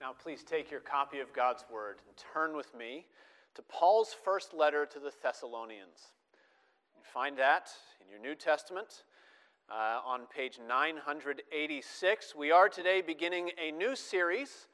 Now, please take your copy of God's Word and turn with me to Paul's first letter to the Thessalonians. You find that in your New Testament uh, on page 986. We are today beginning a new series,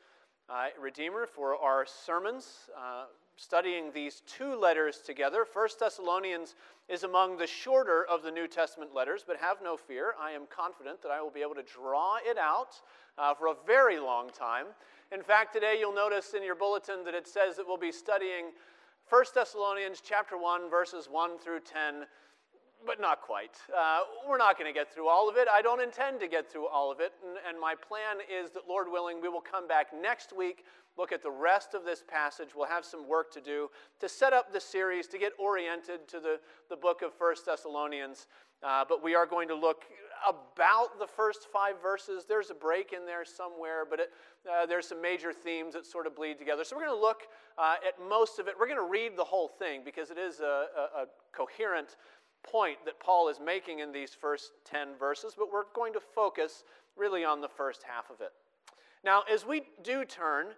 uh, Redeemer, for our sermons, uh, studying these two letters together. First Thessalonians is among the shorter of the New Testament letters, but have no fear. I am confident that I will be able to draw it out uh, for a very long time. In fact, today you'll notice in your bulletin that it says that we'll be studying 1 Thessalonians chapter 1 verses 1 through 10, but not quite. Uh, we're not going to get through all of it. I don't intend to get through all of it. And, and my plan is that, Lord willing, we will come back next week, look at the rest of this passage. We'll have some work to do to set up the series, to get oriented to the, the book of 1 Thessalonians. Uh, but we are going to look about the first five verses. There's a break in there somewhere, but it, uh, there's some major themes that sort of bleed together. So we're going to look uh, at most of it. We're going to read the whole thing because it is a, a, a coherent point that Paul is making in these first 10 verses, but we're going to focus really on the first half of it. Now, as we do turn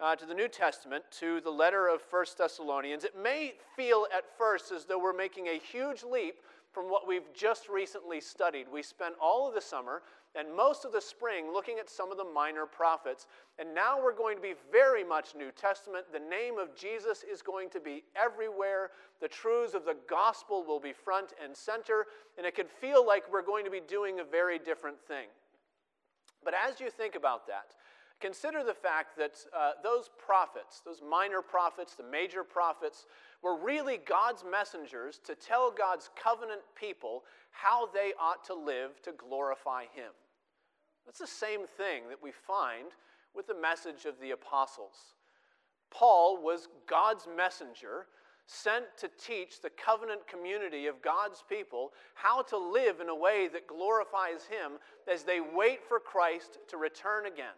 uh, to the New Testament, to the letter of First Thessalonians, it may feel at first as though we're making a huge leap from what we've just recently studied. We spent all of the summer and most of the spring looking at some of the minor prophets. And now we're going to be very much New Testament. The name of Jesus is going to be everywhere. The truths of the gospel will be front and center. And it could feel like we're going to be doing a very different thing. But as you think about that, Consider the fact that uh, those prophets, those minor prophets, the major prophets, were really God's messengers to tell God's covenant people how they ought to live to glorify Him. That's the same thing that we find with the message of the apostles. Paul was God's messenger sent to teach the covenant community of God's people how to live in a way that glorifies Him as they wait for Christ to return again.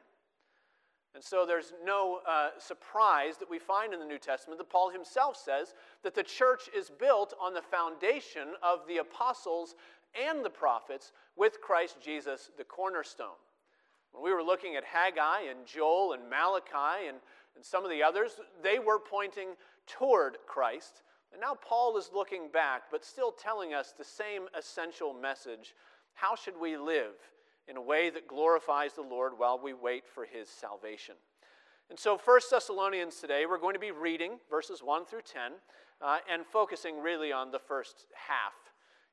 And so there's no uh, surprise that we find in the New Testament that Paul himself says that the church is built on the foundation of the apostles and the prophets with Christ Jesus, the cornerstone. When we were looking at Haggai and Joel and Malachi and, and some of the others, they were pointing toward Christ. And now Paul is looking back, but still telling us the same essential message. How should we live in a way that glorifies the Lord while we wait for his salvation. And so, First Thessalonians today, we're going to be reading verses 1 through 10 uh, and focusing really on the first half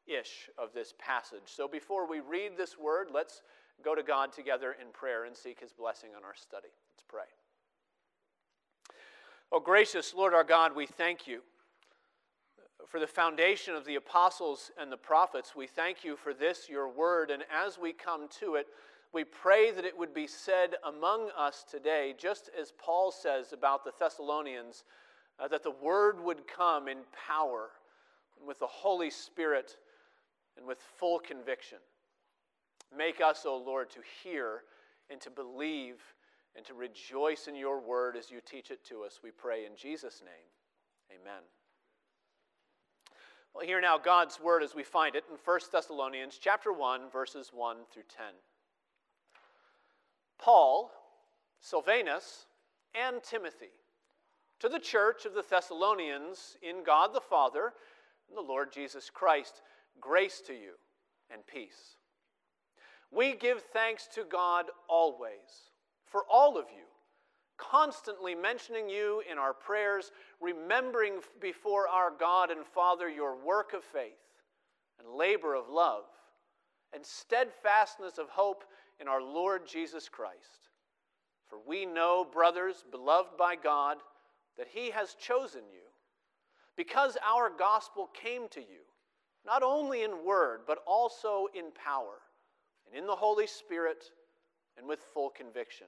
ish of this passage. So, before we read this word, let's go to God together in prayer and seek his blessing on our study. Let's pray. Oh, gracious Lord our God, we thank you for the foundation of the apostles and the prophets. We thank you for this, your word. And as we come to it, we pray that it would be said among us today, just as Paul says about the Thessalonians, uh, that the word would come in power with the Holy Spirit and with full conviction. Make us, O Lord, to hear and to believe and to rejoice in your word as you teach it to us. We pray in Jesus' name. Amen. Well, hear now God's word as we find it in 1 Thessalonians chapter 1 verses 1 through 10. Paul, Silvanus, and Timothy to the church of the Thessalonians in God the Father and the Lord Jesus Christ, grace to you and peace. We give thanks to God always for all of you constantly mentioning you in our prayers, remembering before our God and Father your work of faith and labor of love and steadfastness of hope in our Lord Jesus Christ. For we know, brothers, beloved by God, that He has chosen you, because our gospel came to you, not only in word, but also in power, and in the Holy Spirit, and with full conviction.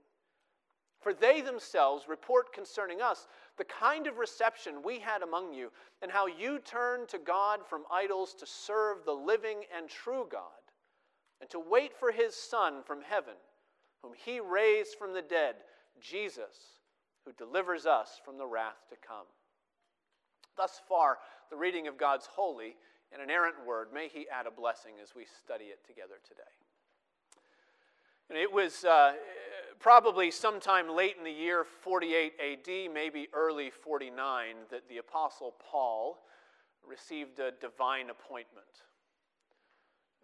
For they themselves report concerning us the kind of reception we had among you, and how you turned to God from idols to serve the living and true God, and to wait for his Son from heaven, whom he raised from the dead, Jesus, who delivers us from the wrath to come. Thus far, the reading of God's holy and inerrant word. May he add a blessing as we study it together today. And it was uh, probably sometime late in the year 48 AD, maybe early 49, that the Apostle Paul received a divine appointment.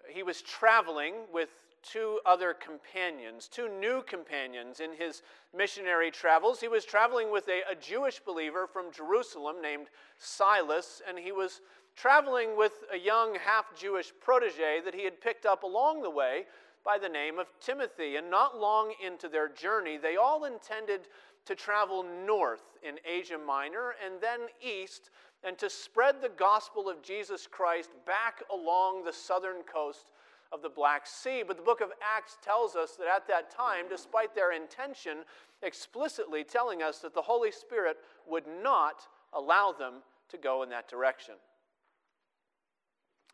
He was traveling with two other companions, two new companions in his missionary travels. He was traveling with a, a Jewish believer from Jerusalem named Silas, and he was traveling with a young half Jewish protege that he had picked up along the way by the name of Timothy. And not long into their journey, they all intended to travel north in Asia Minor and then east and to spread the gospel of Jesus Christ back along the southern coast of the Black Sea. But the book of Acts tells us that at that time, despite their intention, explicitly telling us that the Holy Spirit would not allow them to go in that direction.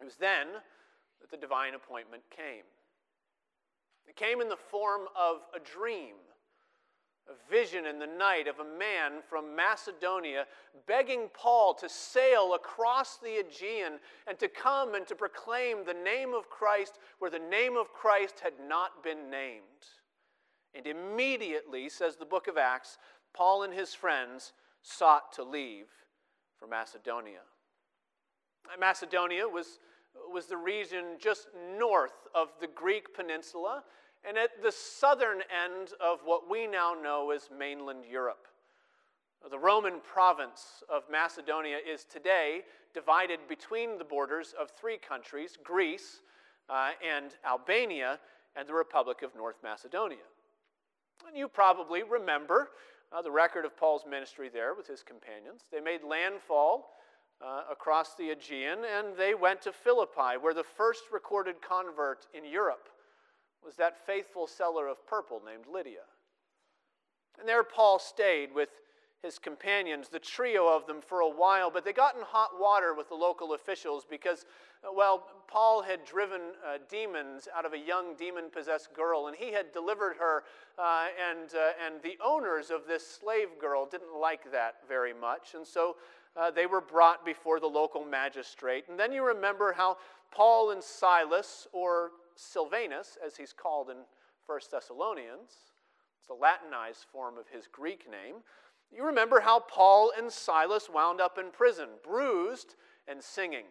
It was then that the divine appointment came. It came in the form of a dream, a vision in the night of a man from Macedonia begging Paul to sail across the Aegean and to come and to proclaim the name of Christ where the name of Christ had not been named. And immediately, says the book of Acts, Paul and his friends sought to leave for Macedonia. Macedonia was was the region just north of the Greek peninsula and at the southern end of what we now know as mainland Europe. The Roman province of Macedonia is today divided between the borders of three countries Greece uh, and Albania and the Republic of North Macedonia. And you probably remember uh, the record of Paul's ministry there with his companions. They made landfall uh, across the Aegean, and they went to Philippi, where the first recorded convert in Europe was that faithful seller of purple named Lydia. And there Paul stayed with his companions, the trio of them, for a while, but they got in hot water with the local officials because, well, Paul had driven uh, demons out of a young demon possessed girl, and he had delivered her, uh, and, uh, and the owners of this slave girl didn't like that very much. And so uh, they were brought before the local magistrate. And then you remember how Paul and Silas, or Silvanus, as he's called in 1 Thessalonians, it's a Latinized form of his Greek name. You remember how Paul and Silas wound up in prison, bruised and singing.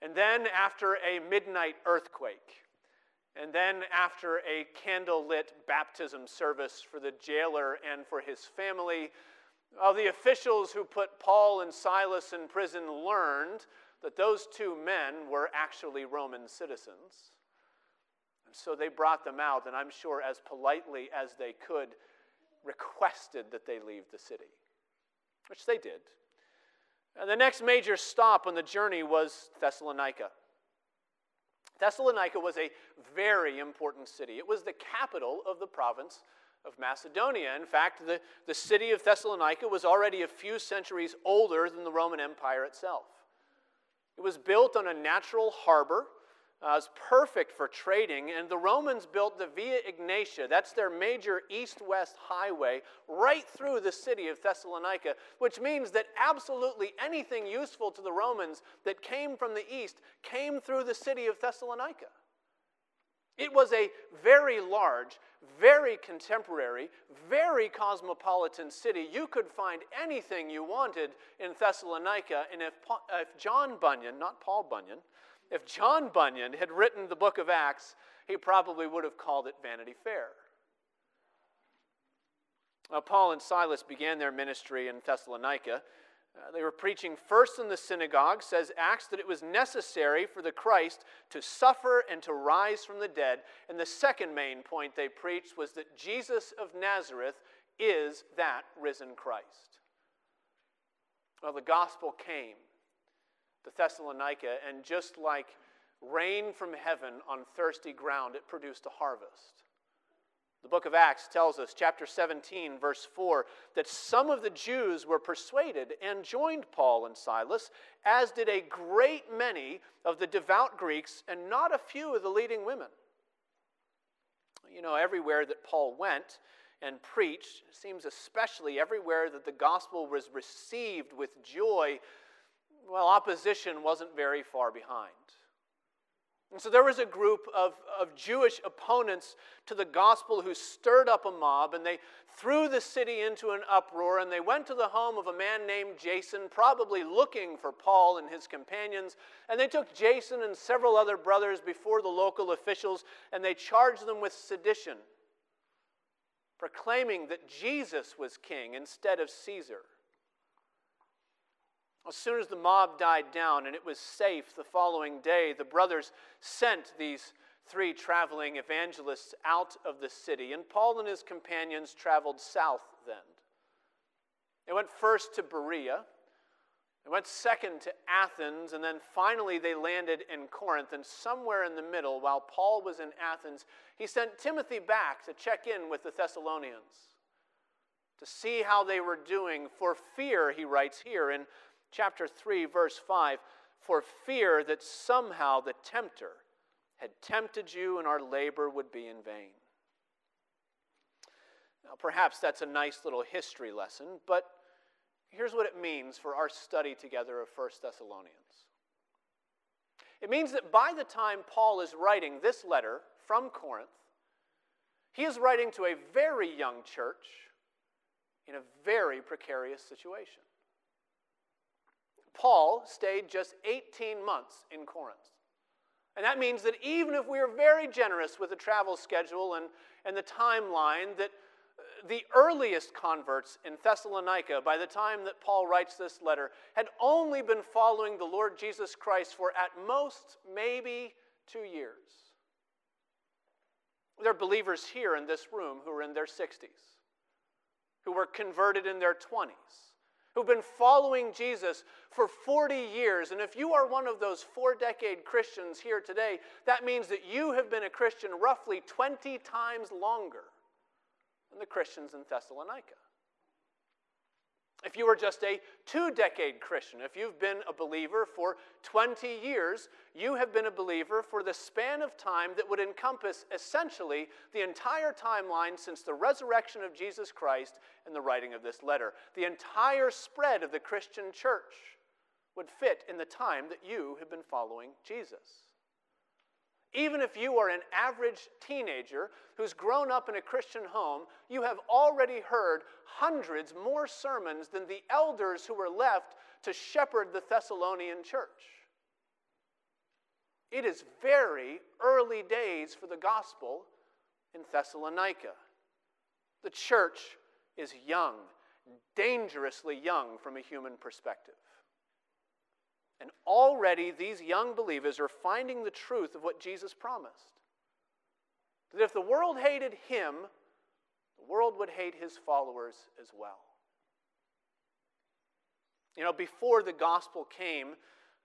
And then, after a midnight earthquake, and then, after a candlelit baptism service for the jailer and for his family, well, the officials who put Paul and Silas in prison learned that those two men were actually Roman citizens. And so they brought them out, and I'm sure as politely as they could, requested that they leave the city, which they did. And the next major stop on the journey was Thessalonica. Thessalonica was a very important city. It was the capital of the province of Macedonia. In fact, the, the city of Thessalonica was already a few centuries older than the Roman Empire itself. It was built on a natural harbor. Uh, it was perfect for trading, and the Romans built the Via Egnatia. That's their major east west highway, right through the city of Thessalonica, which means that absolutely anything useful to the Romans that came from the east came through the city of Thessalonica. It was a very large, very contemporary, very cosmopolitan city. You could find anything you wanted in Thessalonica. And if, if John Bunyan, not Paul Bunyan, if John Bunyan had written the book of Acts, he probably would have called it Vanity Fair. Now, Paul and Silas began their ministry in Thessalonica. Uh, they were preaching first in the synagogue, says Acts, that it was necessary for the Christ to suffer and to rise from the dead. And the second main point they preached was that Jesus of Nazareth is that risen Christ. Well, the gospel came to Thessalonica, and just like rain from heaven on thirsty ground, it produced a harvest. The book of Acts tells us, chapter 17, verse 4, that some of the Jews were persuaded and joined Paul and Silas, as did a great many of the devout Greeks and not a few of the leading women. You know, everywhere that Paul went and preached, seems especially everywhere that the gospel was received with joy, well, opposition wasn't very far behind. And so there was a group of, of Jewish opponents to the gospel who stirred up a mob, and they threw the city into an uproar, and they went to the home of a man named Jason, probably looking for Paul and his companions. And they took Jason and several other brothers before the local officials, and they charged them with sedition, proclaiming that Jesus was king instead of Caesar. As soon as the mob died down and it was safe the following day, the brothers sent these three traveling evangelists out of the city, and Paul and his companions traveled south then. They went first to Berea, they went second to Athens, and then finally they landed in Corinth. And somewhere in the middle, while Paul was in Athens, he sent Timothy back to check in with the Thessalonians to see how they were doing for fear, he writes here in chapter 3, verse 5 for fear that somehow the tempter had tempted you and our labor would be in vain. Now, perhaps that's a nice little history lesson, but here's what it means for our study together of 1 Thessalonians. It means that by the time Paul is writing this letter from Corinth, he is writing to a very young church in a very precarious situation. Paul stayed just 18 months in Corinth. And that means that even if we are very generous with the travel schedule and, and the timeline, that uh, the earliest converts in Thessalonica, by the time that Paul writes this letter, had only been following the Lord Jesus Christ for at most maybe two years. There are believers here in this room who are in their 60s, who were converted in their 20s who've been following Jesus for 40 years. And if you are one of those four decade Christians here today, that means that you have been a Christian roughly 20 times longer than the Christians in Thessalonica. If you were just a two decade Christian, if you've been a believer for 20 years, you have been a believer for the span of time that would encompass essentially the entire timeline since the resurrection of Jesus Christ and the writing of this letter. The entire spread of the Christian church would fit in the time that you have been following Jesus. Even if you are an average teenager who's grown up in a Christian home, you have already heard hundreds more sermons than the elders who were left to shepherd the Thessalonian church. It is very early days for the gospel in Thessalonica. The church is young, dangerously young from a human perspective. And already these young believers are finding the truth of what Jesus promised. That if the world hated him, the world would hate his followers as well. You know, before the gospel came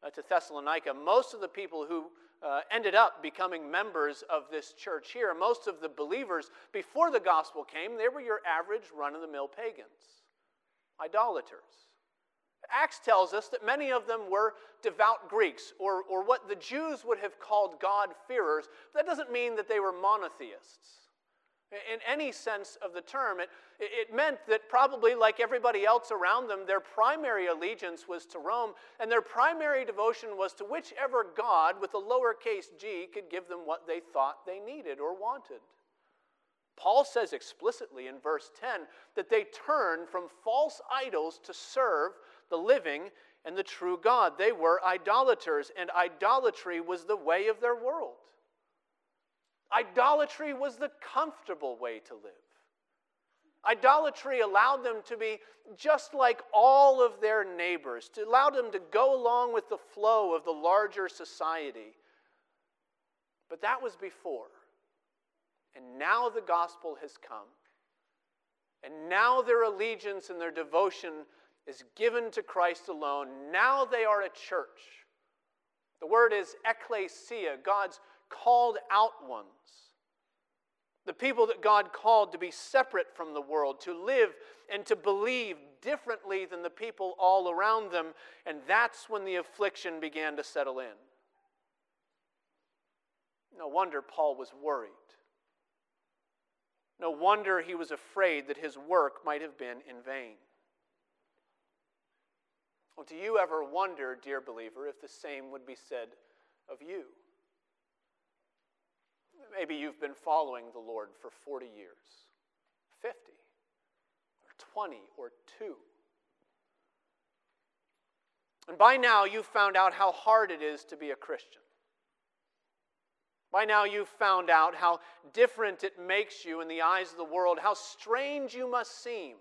uh, to Thessalonica, most of the people who uh, ended up becoming members of this church here, most of the believers before the gospel came, they were your average run of the mill pagans, idolaters. Acts tells us that many of them were devout Greeks, or, or what the Jews would have called God-fearers. That doesn't mean that they were monotheists. In any sense of the term, it, it meant that probably like everybody else around them, their primary allegiance was to Rome, and their primary devotion was to whichever God, with a lowercase g, could give them what they thought they needed or wanted. Paul says explicitly in verse 10 that they turned from false idols to serve the living and the true God. They were idolaters, and idolatry was the way of their world. Idolatry was the comfortable way to live. Idolatry allowed them to be just like all of their neighbors, to allow them to go along with the flow of the larger society. But that was before. And now the gospel has come. And now their allegiance and their devotion is given to Christ alone. Now they are a church. The word is ecclesia, God's called out ones. The people that God called to be separate from the world, to live and to believe differently than the people all around them. And that's when the affliction began to settle in. No wonder Paul was worried. No wonder he was afraid that his work might have been in vain. Do you ever wonder, dear believer, if the same would be said of you? Maybe you've been following the Lord for 40 years, 50, or 20, or 2. And by now, you've found out how hard it is to be a Christian. By now, you've found out how different it makes you in the eyes of the world, how strange you must seem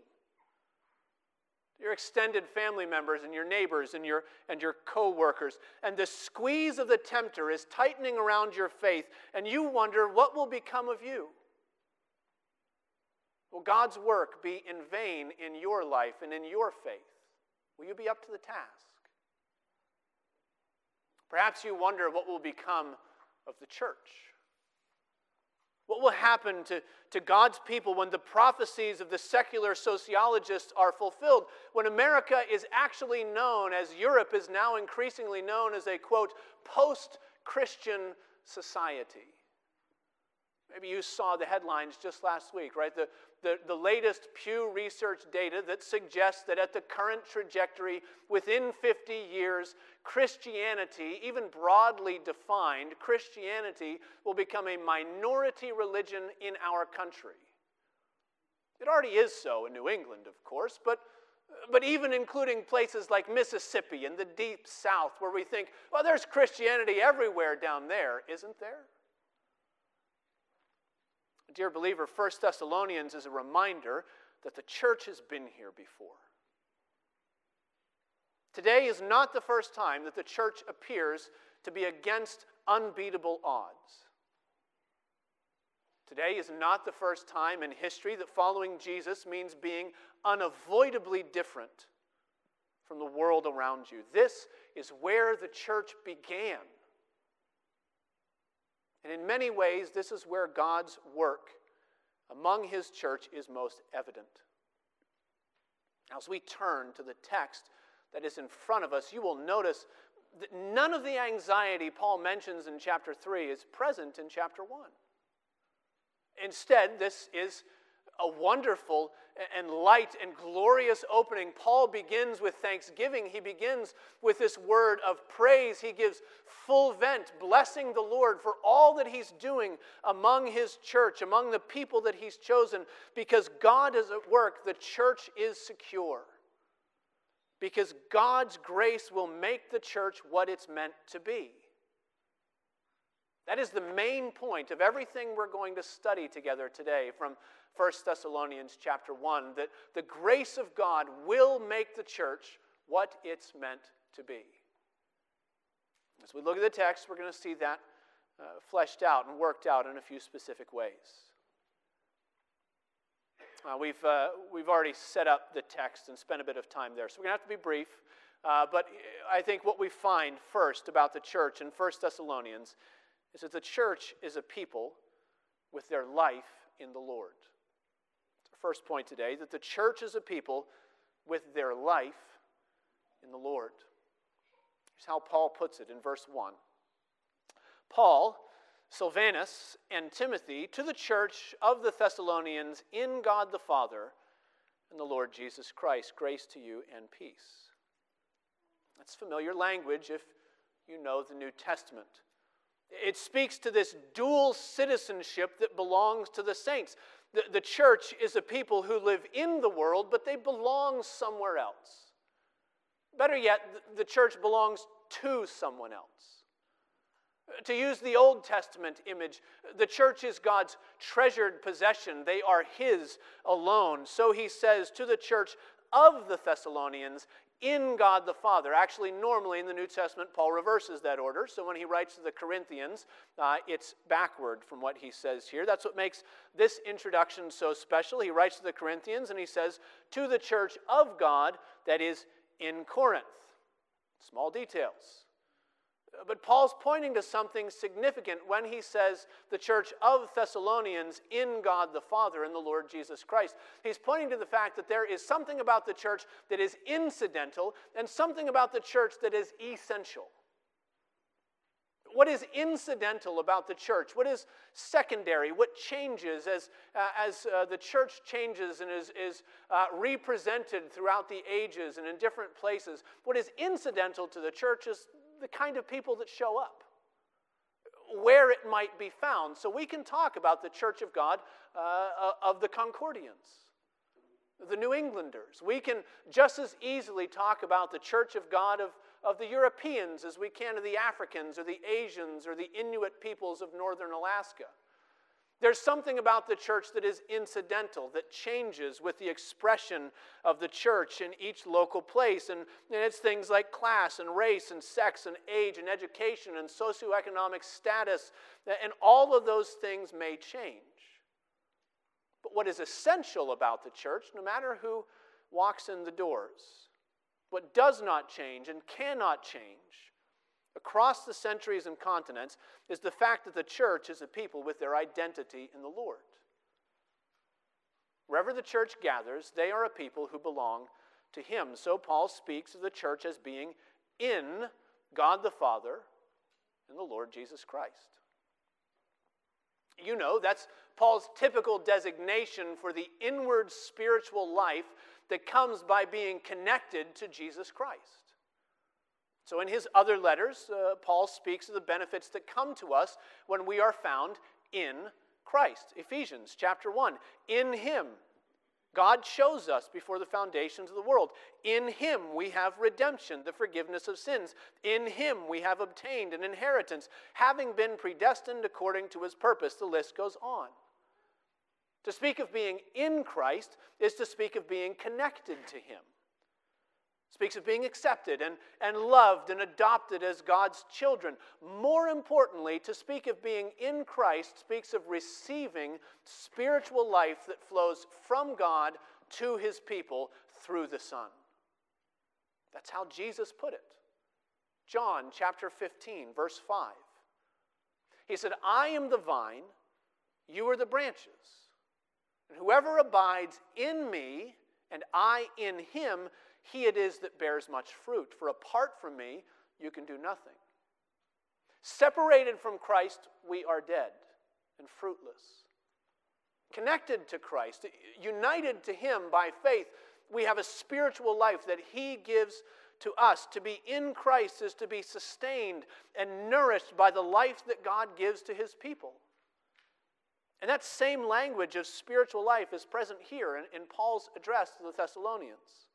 your extended family members and your neighbors and your, and your co-workers. And the squeeze of the tempter is tightening around your faith and you wonder what will become of you? Will god's work be in vain in your life and in your faith? Will you be up to the task? Perhaps you wonder what will become of the church what will happen to, to God's people when the prophecies of the secular sociologists are fulfilled? When America is actually known, as Europe is now increasingly known, as a quote, post Christian society? Maybe you saw the headlines just last week, right? The, the, the latest Pew Research data that suggests that at the current trajectory, within 50 years, Christianity, even broadly defined, Christianity will become a minority religion in our country. It already is so in New England, of course, but, but even including places like Mississippi and the deep south, where we think, well, there's Christianity everywhere down there, isn't there? Dear believer, 1 Thessalonians is a reminder that the church has been here before. Today is not the first time that the church appears to be against unbeatable odds. Today is not the first time in history that following Jesus means being unavoidably different from the world around you. This is where the church began. And in many ways, this is where God's work among his church is most evident. Now, as we turn to the text that is in front of us, you will notice that none of the anxiety Paul mentions in chapter 3 is present in chapter 1. Instead, this is a wonderful and light and glorious opening. Paul begins with thanksgiving. He begins with this word of praise. He gives full vent, blessing the Lord for all that he's doing among his church, among the people that he's chosen. Because God is at work, the church is secure. Because God's grace will make the church what it's meant to be. That is the main point of everything we're going to study together today from 1 Thessalonians chapter 1 that the grace of God will make the church what it's meant to be. As we look at the text, we're going to see that uh, fleshed out and worked out in a few specific ways. Uh, we've, uh, we've already set up the text and spent a bit of time there, so we're going to have to be brief. Uh, but I think what we find first about the church in 1 Thessalonians is that the church is a people with their life in the Lord first point today that the church is a people with their life in the Lord. Here's how Paul puts it in verse 1 Paul, Silvanus, and Timothy to the church of the Thessalonians in God the Father and the Lord Jesus Christ, grace to you and peace. That's familiar language if you know the New Testament. It speaks to this dual citizenship that belongs to the saints. The, the church is a people who live in the world, but they belong somewhere else. Better yet, the church belongs to someone else. To use the Old Testament image, the church is God's treasured possession. They are His alone. So he says to the church of the Thessalonians, in God the Father. Actually, normally in the New Testament, Paul reverses that order. So when he writes to the Corinthians, uh, it's backward from what he says here. That's what makes this introduction so special. He writes to the Corinthians and he says, To the church of God that is in Corinth. Small details. But Paul's pointing to something significant when he says the church of Thessalonians in God the Father and the Lord Jesus Christ. He's pointing to the fact that there is something about the church that is incidental and something about the church that is essential. What is incidental about the church? What is secondary? What changes as, uh, as uh, the church changes and is, is uh, represented throughout the ages and in different places? What is incidental to the church is the kind of people that show up, where it might be found. So we can talk about the Church of God uh, of the Concordians, the New Englanders. We can just as easily talk about the Church of God of, of the Europeans as we can of the Africans or the Asians or the Inuit peoples of northern Alaska. There's something about the church that is incidental, that changes with the expression of the church in each local place. And, and, it's things like class and race and sex and age and education and socioeconomic status. And all of those things may change. But what is essential about the church, no matter who walks in the doors, what does not change and cannot change across the centuries and continents is the fact that the church is a people with their identity in the Lord. Wherever the church gathers, they are a people who belong to Him. So Paul speaks of the church as being in God the Father and the Lord Jesus Christ. You know, that's Paul's typical designation for the inward spiritual life that comes by being connected to Jesus Christ. So, in his other letters, uh, Paul speaks of the benefits that come to us when we are found in Christ. Ephesians chapter 1. In him, God chose us before the foundations of the world. In him we have redemption, the forgiveness of sins. In him we have obtained an inheritance, having been predestined according to his purpose. The list goes on. To speak of being in Christ is to speak of being connected to him speaks of being accepted and, and loved and adopted as God's children. More importantly, to speak of being in Christ speaks of receiving spiritual life that flows from God to his people through the Son. That's how Jesus put it. John chapter 15, verse 5. He said, I am the vine, you are the branches. And whoever abides in me and I in him, he it is that bears much fruit, for apart from me, you can do nothing. Separated from Christ, we are dead and fruitless. Connected to Christ, united to Him by faith, we have a spiritual life that He gives to us. To be in Christ is to be sustained and nourished by the life that God gives to His people. And that same language of spiritual life is present here in, in Paul's address to the Thessalonians.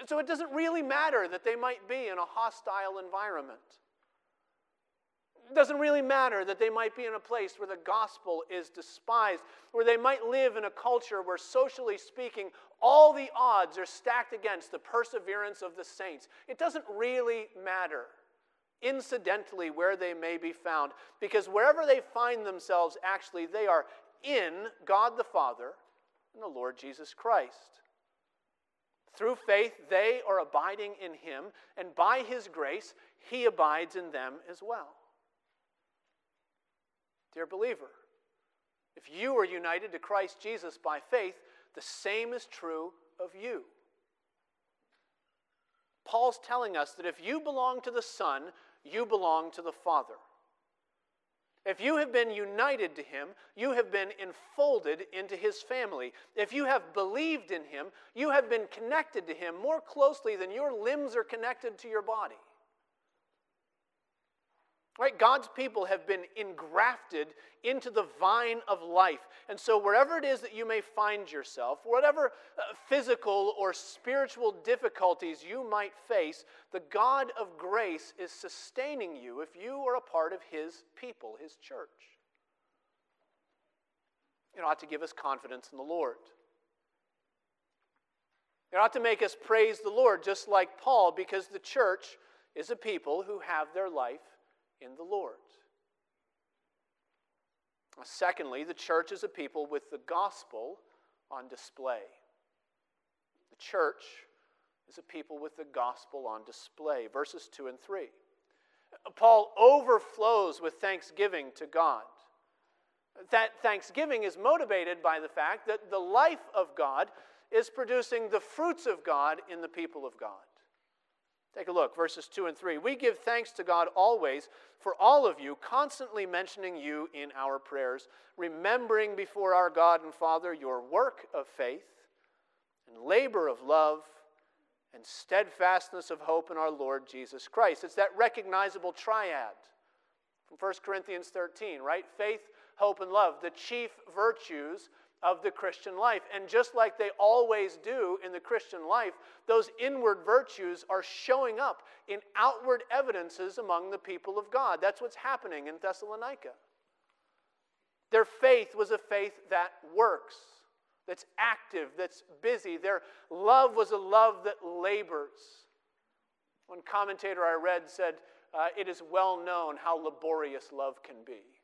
And so it doesn't really matter that they might be in a hostile environment. It doesn't really matter that they might be in a place where the gospel is despised, where they might live in a culture where, socially speaking, all the odds are stacked against the perseverance of the saints. It doesn't really matter, incidentally, where they may be found, because wherever they find themselves, actually, they are in God the Father and the Lord Jesus Christ. Through faith, they are abiding in him, and by his grace, he abides in them as well. Dear believer, if you are united to Christ Jesus by faith, the same is true of you. Paul's telling us that if you belong to the Son, you belong to the Father. If you have been united to him, you have been enfolded into his family. If you have believed in him, you have been connected to him more closely than your limbs are connected to your body. Right? God's people have been engrafted into the vine of life. And so, wherever it is that you may find yourself, whatever uh, physical or spiritual difficulties you might face, the God of grace is sustaining you if you are a part of His people, His church. It ought to give us confidence in the Lord. It ought to make us praise the Lord, just like Paul, because the church is a people who have their life in the Lord. Secondly, the church is a people with the gospel on display. The church is a people with the gospel on display. Verses 2 and 3. Paul overflows with thanksgiving to God. That thanksgiving is motivated by the fact that the life of God is producing the fruits of God in the people of God. Take a look, verses 2 and 3. We give thanks to God always for all of you, constantly mentioning you in our prayers, remembering before our God and Father your work of faith and labor of love and steadfastness of hope in our Lord Jesus Christ. It's that recognizable triad from 1 Corinthians 13, right? Faith, hope, and love, the chief virtues of the Christian life. And just like they always do in the Christian life, those inward virtues are showing up in outward evidences among the people of God. That's what's happening in Thessalonica. Their faith was a faith that works, that's active, that's busy. Their love was a love that labors. One commentator I read said, uh, It is well known how laborious love can be.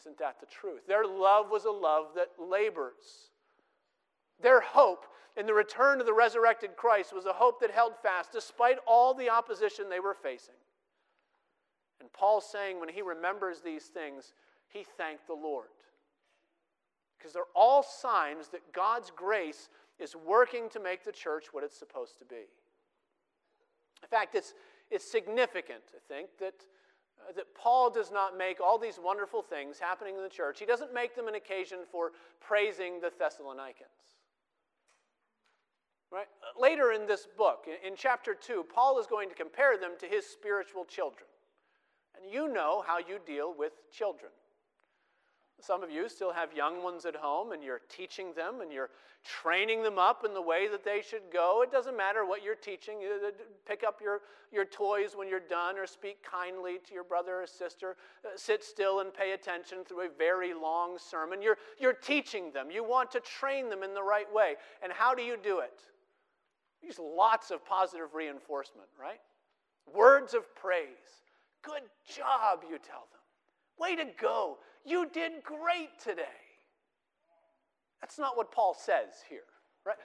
Isn't that the truth? Their love was a love that labors. Their hope in the return of the resurrected Christ was a hope that held fast despite all the opposition they were facing. And Paul's saying when he remembers these things, he thanked the Lord. Because they're all signs that God's grace is working to make the church what it's supposed to be. In fact, it's, it's significant, I think, that uh, that Paul does not make all these wonderful things happening in the church, he doesn't make them an occasion for praising the Thessalonians. Right? Later in this book, in chapter 2, Paul is going to compare them to his spiritual children. And you know how you deal with children. Some of you still have young ones at home and you're teaching them and you're training them up in the way that they should go. It doesn't matter what you're teaching. Pick up your, your toys when you're done or speak kindly to your brother or sister. Uh, sit still and pay attention through a very long sermon. You're, you're teaching them. You want to train them in the right way. And how do you do it? Use lots of positive reinforcement, right? Words of praise. Good job, you tell them. Way to go. You did great today. That's not what Paul says here. Right?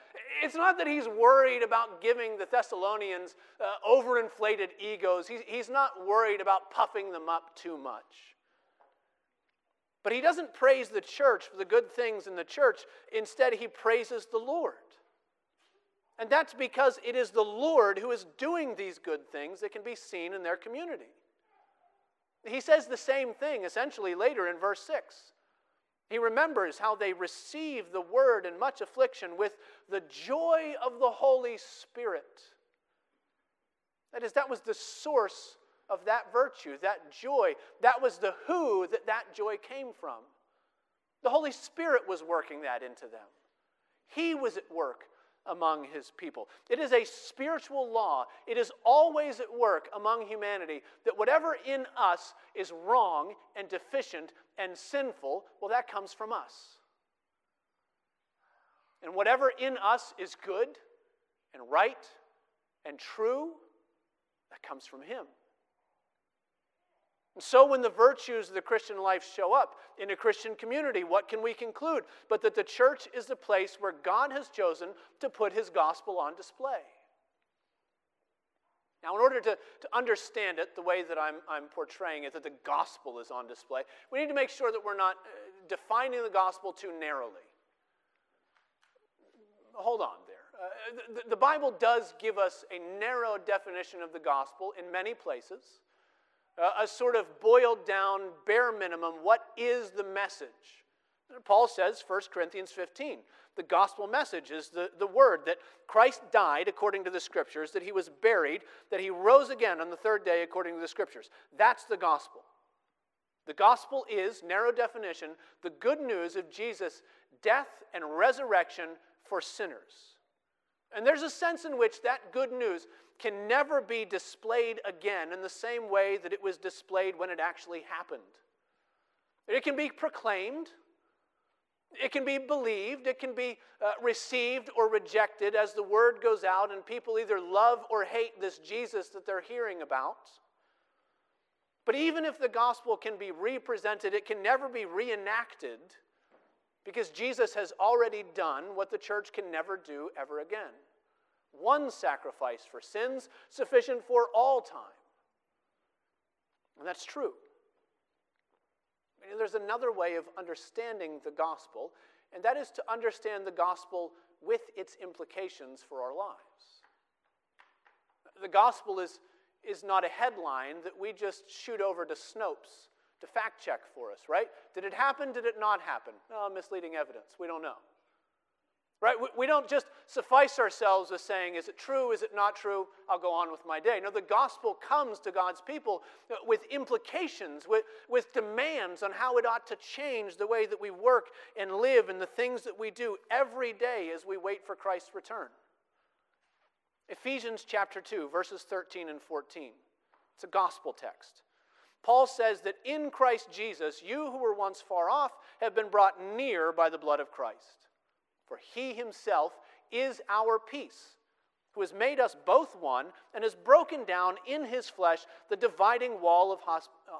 It's not that he's worried about giving the Thessalonians uh, overinflated egos. He's, he's not worried about puffing them up too much. But he doesn't praise the church for the good things in the church. Instead, he praises the Lord. And that's because it is the Lord who is doing these good things that can be seen in their community. He says the same thing essentially later in verse 6. He remembers how they received the word in much affliction with the joy of the Holy Spirit. That is, that was the source of that virtue, that joy. That was the who that that joy came from. The Holy Spirit was working that into them. He was at work among his people. It is a spiritual law. It is always at work among humanity that whatever in us is wrong and deficient and sinful, well, that comes from us. And whatever in us is good and right and true, that comes from him. And so, when the virtues of the Christian life show up in a Christian community, what can we conclude? But that the church is the place where God has chosen to put his gospel on display. Now, in order to, to understand it the way that I'm, I'm portraying it, that the gospel is on display, we need to make sure that we're not uh, defining the gospel too narrowly. Hold on there. Uh, the, the Bible does give us a narrow definition of the gospel in many places a sort of boiled down, bare minimum, what is the message? Paul says, 1 Corinthians 15, the gospel message is the, the word that Christ died according to the scriptures, that he was buried, that he rose again on the third day according to the scriptures. That's the gospel. The gospel is, narrow definition, the good news of Jesus' death and resurrection for sinners. And there's a sense in which that good news can never be displayed again in the same way that it was displayed when it actually happened. It can be proclaimed, it can be believed, it can be uh, received or rejected as the word goes out, and people either love or hate this Jesus that they're hearing about. But even if the gospel can be represented, it can never be reenacted because Jesus has already done what the church can never do ever again one sacrifice for sins, sufficient for all time. And that's true. There's another way of understanding the gospel, and that is to understand the gospel with its implications for our lives. The gospel is, is not a headline that we just shoot over to Snopes to fact check for us, right? Did it happen? Did it not happen? Oh, misleading evidence. We don't know. Right? We don't just suffice ourselves with saying, is it true? Is it not true? I'll go on with my day. No, the gospel comes to God's people uh, with implications, with, with demands on how it ought to change the way that we work and live and the things that we do every day as we wait for Christ's return. Ephesians chapter 2, verses 13 and 14. It's a gospel text. Paul says that in Christ Jesus, you who were once far off have been brought near by the blood of Christ. For he himself is our peace, who has made us both one and has broken down in his flesh the dividing wall of,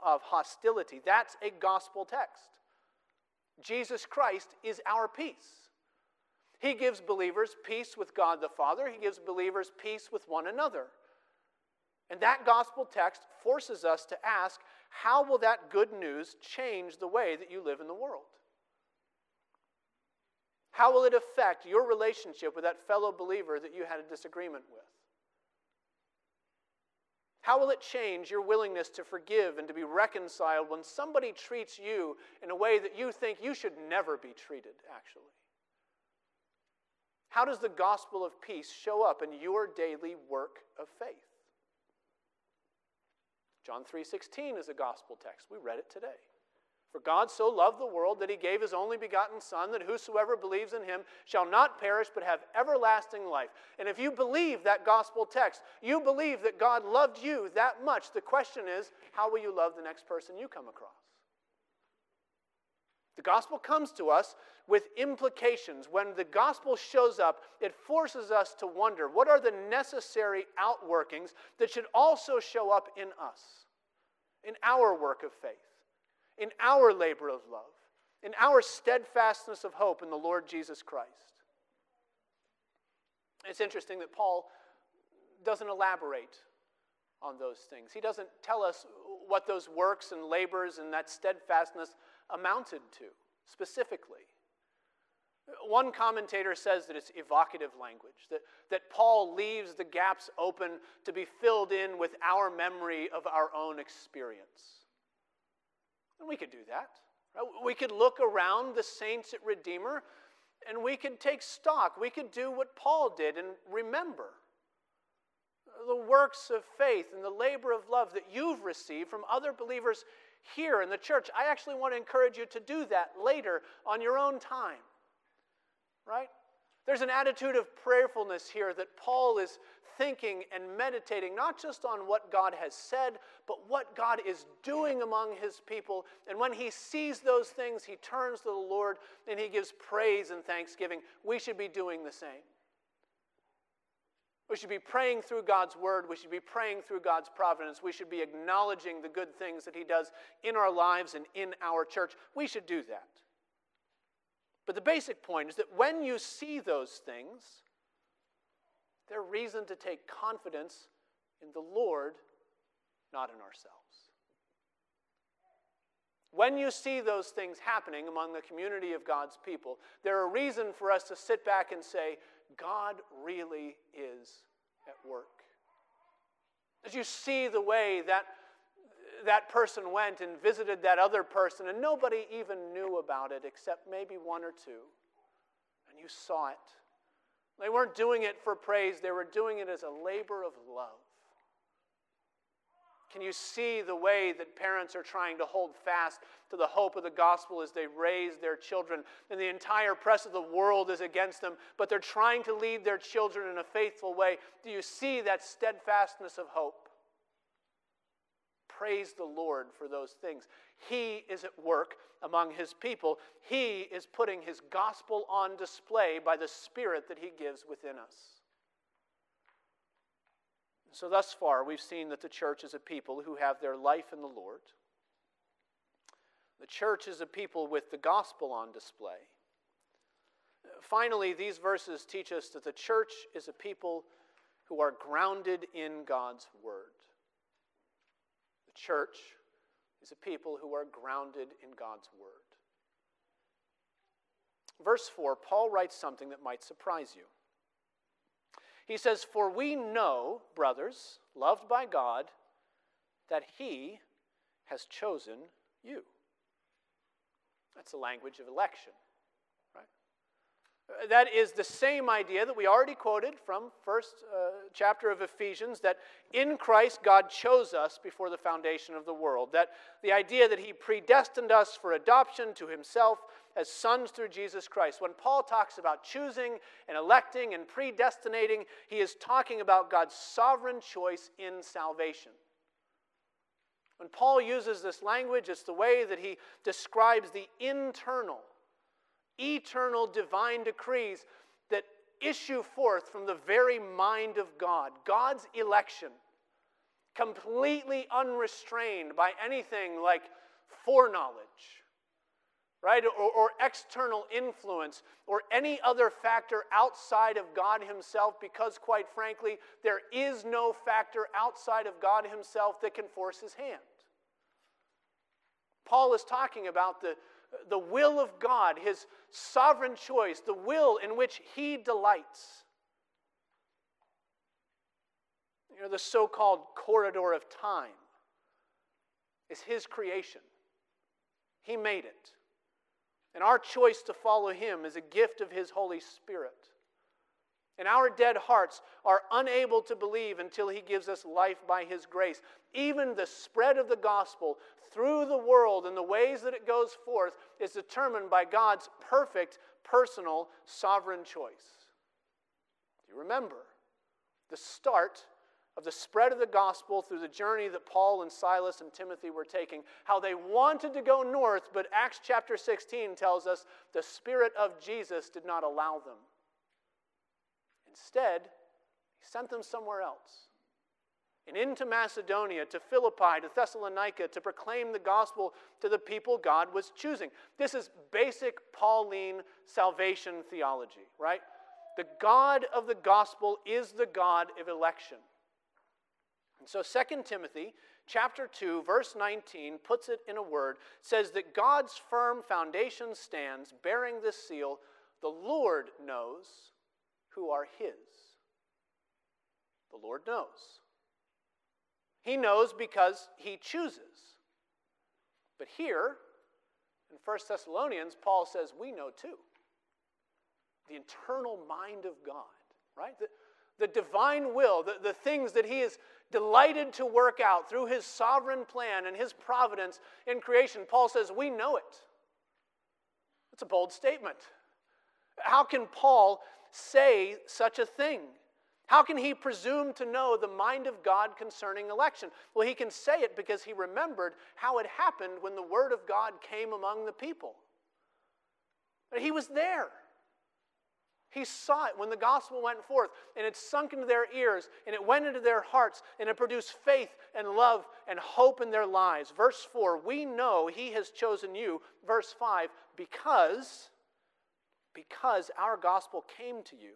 of hostility. That's a gospel text. Jesus Christ is our peace. He gives believers peace with God the Father, He gives believers peace with one another. And that gospel text forces us to ask how will that good news change the way that you live in the world? How will it affect your relationship with that fellow believer that you had a disagreement with? How will it change your willingness to forgive and to be reconciled when somebody treats you in a way that you think you should never be treated, actually? How does the gospel of peace show up in your daily work of faith? John 3:16 is a gospel text. We read it today. For God so loved the world that he gave his only begotten Son, that whosoever believes in him shall not perish but have everlasting life. And if you believe that gospel text, you believe that God loved you that much. The question is, how will you love the next person you come across? The gospel comes to us with implications. When the gospel shows up, it forces us to wonder what are the necessary outworkings that should also show up in us, in our work of faith in our labor of love, in our steadfastness of hope in the Lord Jesus Christ. It's interesting that Paul doesn't elaborate on those things. He doesn't tell us what those works and labors and that steadfastness amounted to specifically. One commentator says that it's evocative language, that, that Paul leaves the gaps open to be filled in with our memory of our own experience. And we could do that. We could look around the saints at Redeemer and we could take stock. We could do what Paul did and remember the works of faith and the labor of love that you've received from other believers here in the church. I actually want to encourage you to do that later on your own time. Right? There's an attitude of prayerfulness here that Paul is thinking and meditating not just on what God has said, but what God is doing among his people. And when he sees those things, he turns to the Lord and he gives praise and thanksgiving. We should be doing the same. We should be praying through God's word. We should be praying through God's providence. We should be acknowledging the good things that he does in our lives and in our church. We should do that. But the basic point is that when you see those things, they're reason to take confidence in the Lord, not in ourselves. When you see those things happening among the community of God's people, there are reason for us to sit back and say, God really is at work. As you see the way that that person went and visited that other person, and nobody even knew about it except maybe one or two. And you saw it. They weren't doing it for praise, they were doing it as a labor of love. Can you see the way that parents are trying to hold fast to the hope of the gospel as they raise their children? And the entire press of the world is against them, but they're trying to lead their children in a faithful way. Do you see that steadfastness of hope? Praise the Lord for those things. He is at work among his people. He is putting his gospel on display by the Spirit that he gives within us. So, thus far, we've seen that the church is a people who have their life in the Lord. The church is a people with the gospel on display. Finally, these verses teach us that the church is a people who are grounded in God's word church is a people who are grounded in God's word. Verse 4, Paul writes something that might surprise you. He says, For we know, brothers, loved by God, that He has chosen you. That's the language of election. That is the same idea that we already quoted from first uh, chapter of Ephesians that in Christ God chose us before the foundation of the world. That the idea that he predestined us for adoption to himself as sons through Jesus Christ. When Paul talks about choosing and electing and predestinating, he is talking about God's sovereign choice in salvation. When Paul uses this language, it's the way that he describes the internal eternal divine decrees that issue forth from the very mind of God, God's election, completely unrestrained by anything like foreknowledge, right? Or, or, external influence or any other factor outside of God Himself, because quite frankly, there is no factor outside of God Himself that can force His hand. Paul is talking about the the will of God, his sovereign choice, the will in which he delights. You know, the so called corridor of time is his creation. He made it. And our choice to follow him is a gift of his Holy Spirit. And our dead hearts are unable to believe until He gives us life by His grace. Even the spread of the gospel through the world and the ways that it goes forth is determined by God's perfect, personal, sovereign choice. Do you remember the start of the spread of the gospel through the journey that Paul and Silas and Timothy were taking? How they wanted to go north, but Acts chapter 16 tells us the Spirit of Jesus did not allow them. Instead, he sent them somewhere else. And into Macedonia, to Philippi, to Thessalonica, to proclaim the gospel to the people God was choosing. This is basic Pauline salvation theology, right? The God of the gospel is the God of election. And so 2 Timothy chapter 2 verse 19 puts it in a word says that God's firm foundation stands bearing this seal the Lord knows who are His. The Lord knows. He knows because He chooses. But here, in 1 Thessalonians, Paul says, We know too. The internal mind of God, right? The, the divine will, the, the things that He is delighted to work out through His sovereign plan and His providence in creation. Paul says, We know it. It's a bold statement. How can Paul say such a thing? How can he presume to know the mind of God concerning election? Well, he can say it because he remembered how it happened when the word of God came among the people. He was there. He saw it when the gospel went forth, and it sunk into their ears, and it went into their hearts, and it produced faith and love and hope in their lives. Verse 4 We know He has chosen you. Verse 5 Because because our gospel came to you,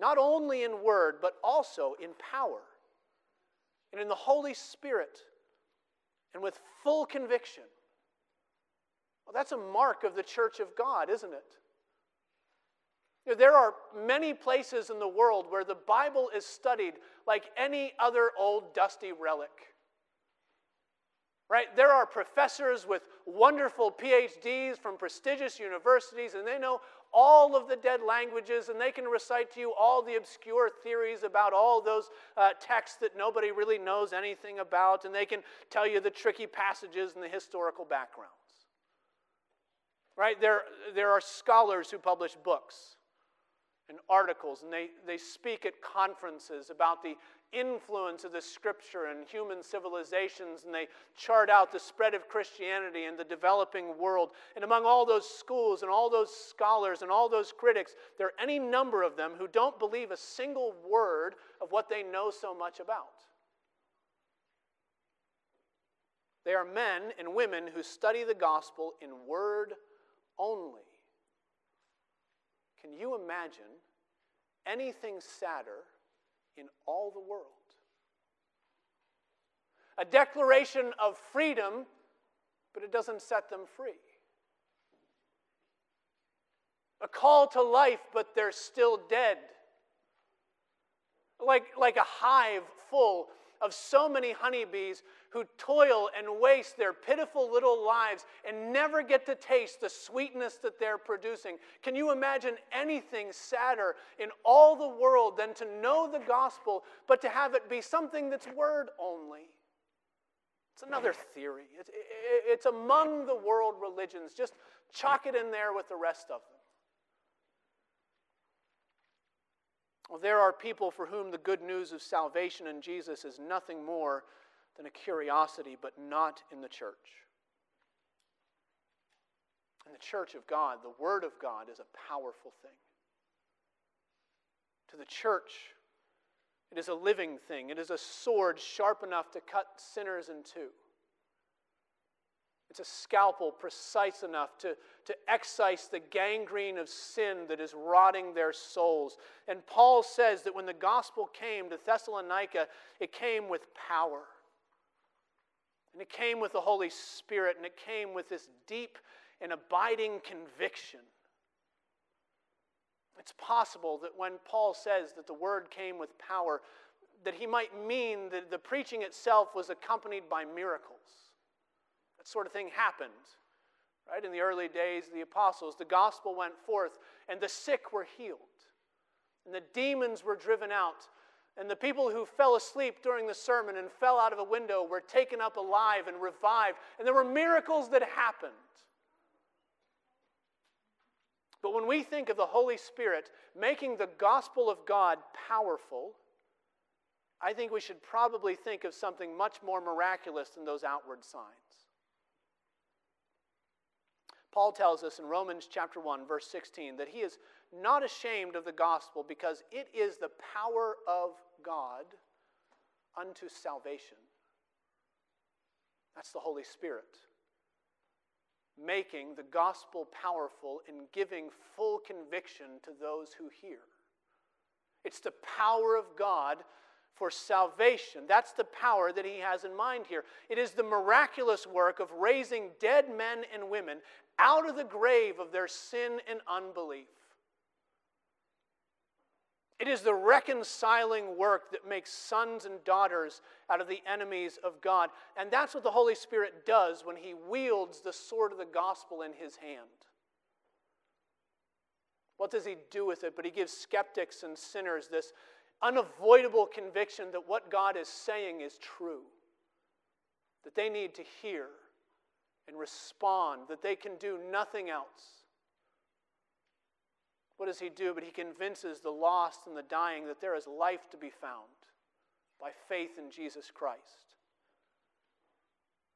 not only in word, but also in power and in the Holy Spirit and with full conviction. Well, that's a mark of the church of God, isn't it? There are many places in the world where the Bible is studied like any other old dusty relic. Right? There are professors with wonderful PhDs from prestigious universities, and they know all of the dead languages, and they can recite to you all the obscure theories about all those uh, texts that nobody really knows anything about, and they can tell you the tricky passages and the historical backgrounds. Right? There, there are scholars who publish books and articles, and they, they speak at conferences about the influence of the scripture and human civilizations, and they chart out the spread of Christianity in the developing world. And among all those schools and all those scholars and all those critics, there are any number of them who don't believe a single word of what they know so much about. They are men and women who study the gospel in word only. Can you imagine anything sadder in all the world? A declaration of freedom but it doesn't set them free. A call to life, but they're still dead. Like, like a hive full of so many honeybees who toil and waste their pitiful little lives and never get to taste the sweetness that they're producing. Can you imagine anything sadder in all the world than to know the gospel, but to have it be something that's word only? It's another theory. It's, it's among the world religions. Just chalk it in there with the rest of them. Well, there are people for whom the good news of salvation in Jesus is nothing more than a curiosity, but not in the church. In the church of God, the Word of God is a powerful thing. To the church, it is a living thing, it is a sword sharp enough to cut sinners in two. It's a scalpel precise enough to, to excise the gangrene of sin that is rotting their souls. And Paul says that when the gospel came to Thessalonica, it came with power. And it came with the Holy Spirit, and it came with this deep and abiding conviction. It's possible that when Paul says that the word came with power, that he might mean that the preaching itself was accompanied by miracles. That sort of thing happened. Right? In the early days, the apostles, the gospel went forth, and the sick were healed, and the demons were driven out, and the people who fell asleep during the sermon and fell out of a window were taken up alive and revived, and there were miracles that happened. But when we think of the Holy Spirit making the gospel of God powerful, I think we should probably think of something much more miraculous than those outward signs. Paul tells us in Romans chapter 1 verse 16 that he is not ashamed of the gospel because it is the power of God unto salvation. That's the Holy Spirit. Making the gospel powerful and giving full conviction to those who hear. It's the power of God for salvation. That's the power that he has in mind here. It is the miraculous work of raising dead men and women out of the grave of their sin and unbelief. It is the reconciling work that makes sons and daughters out of the enemies of God. And that's what the Holy Spirit does when He wields the sword of the gospel in His hand. What does He do with it? But He gives skeptics and sinners this unavoidable conviction that what God is saying is true, that they need to hear and respond, that they can do nothing else. What does he do? But he convinces the lost and the dying that there is life to be found by faith in Jesus Christ.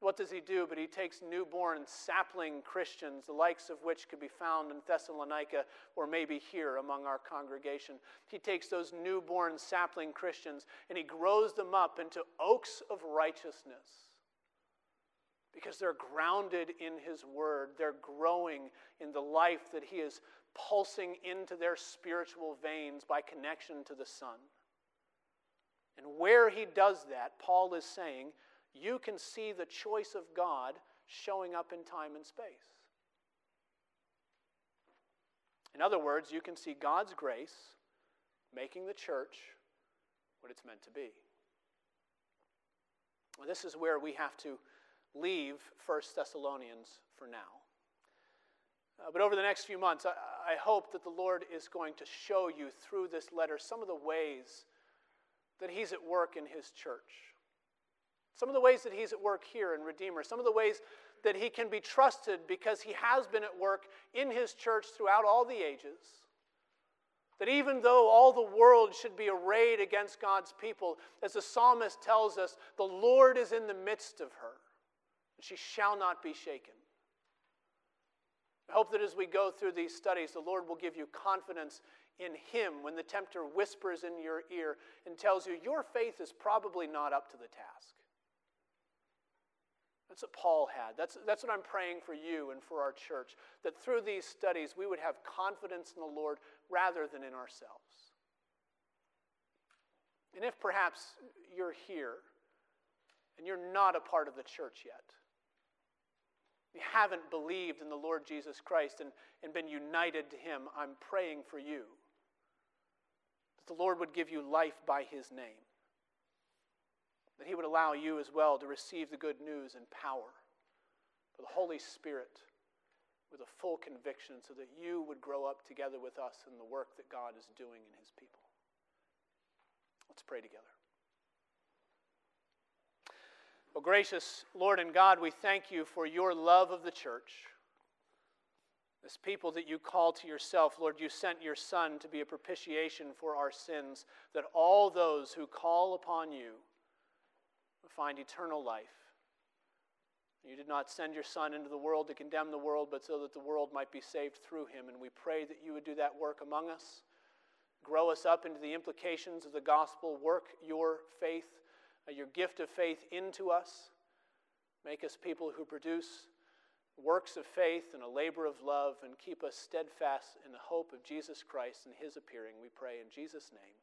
What does he do? But he takes newborn sapling Christians, the likes of which could be found in Thessalonica or maybe here among our congregation. He takes those newborn sapling Christians and he grows them up into oaks of righteousness because they're grounded in His Word. They're growing in the life that He is pulsing into their spiritual veins by connection to the Son. And where He does that, Paul is saying, you can see the choice of God showing up in time and space. In other words, you can see God's grace making the church what it's meant to be. Well, this is where we have to leave First Thessalonians for now. Uh, but over the next few months, I, I hope that the Lord is going to show you through this letter some of the ways that He's at work in His church. Some of the ways that He's at work here in Redeemer. Some of the ways that He can be trusted because He has been at work in His church throughout all the ages. That even though all the world should be arrayed against God's people, as the psalmist tells us, the Lord is in the midst of her and she shall not be shaken. I hope that as we go through these studies, the Lord will give you confidence in Him when the tempter whispers in your ear and tells you your faith is probably not up to the task. That's what Paul had. That's, that's what I'm praying for you and for our church, that through these studies we would have confidence in the Lord rather than in ourselves. And if perhaps you're here and you're not a part of the church yet, you haven't believed in the Lord Jesus Christ and, and been united to Him, I'm praying for you that the Lord would give you life by His name, that He would allow you as well to receive the good news and power for the Holy Spirit with a full conviction so that you would grow up together with us in the work that God is doing in His people. Let's pray together. Well, gracious Lord and God, we thank you for your love of the church. This people that you call to yourself, Lord, you sent your Son to be a propitiation for our sins, that all those who call upon you will find eternal life. You did not send your Son into the world to condemn the world, but so that the world might be saved through him. And we pray that you would do that work among us, grow us up into the implications of the gospel, work your faith your gift of faith into us. Make us people who produce works of faith and a labor of love and keep us steadfast in the hope of Jesus Christ and his appearing. We pray in Jesus' name.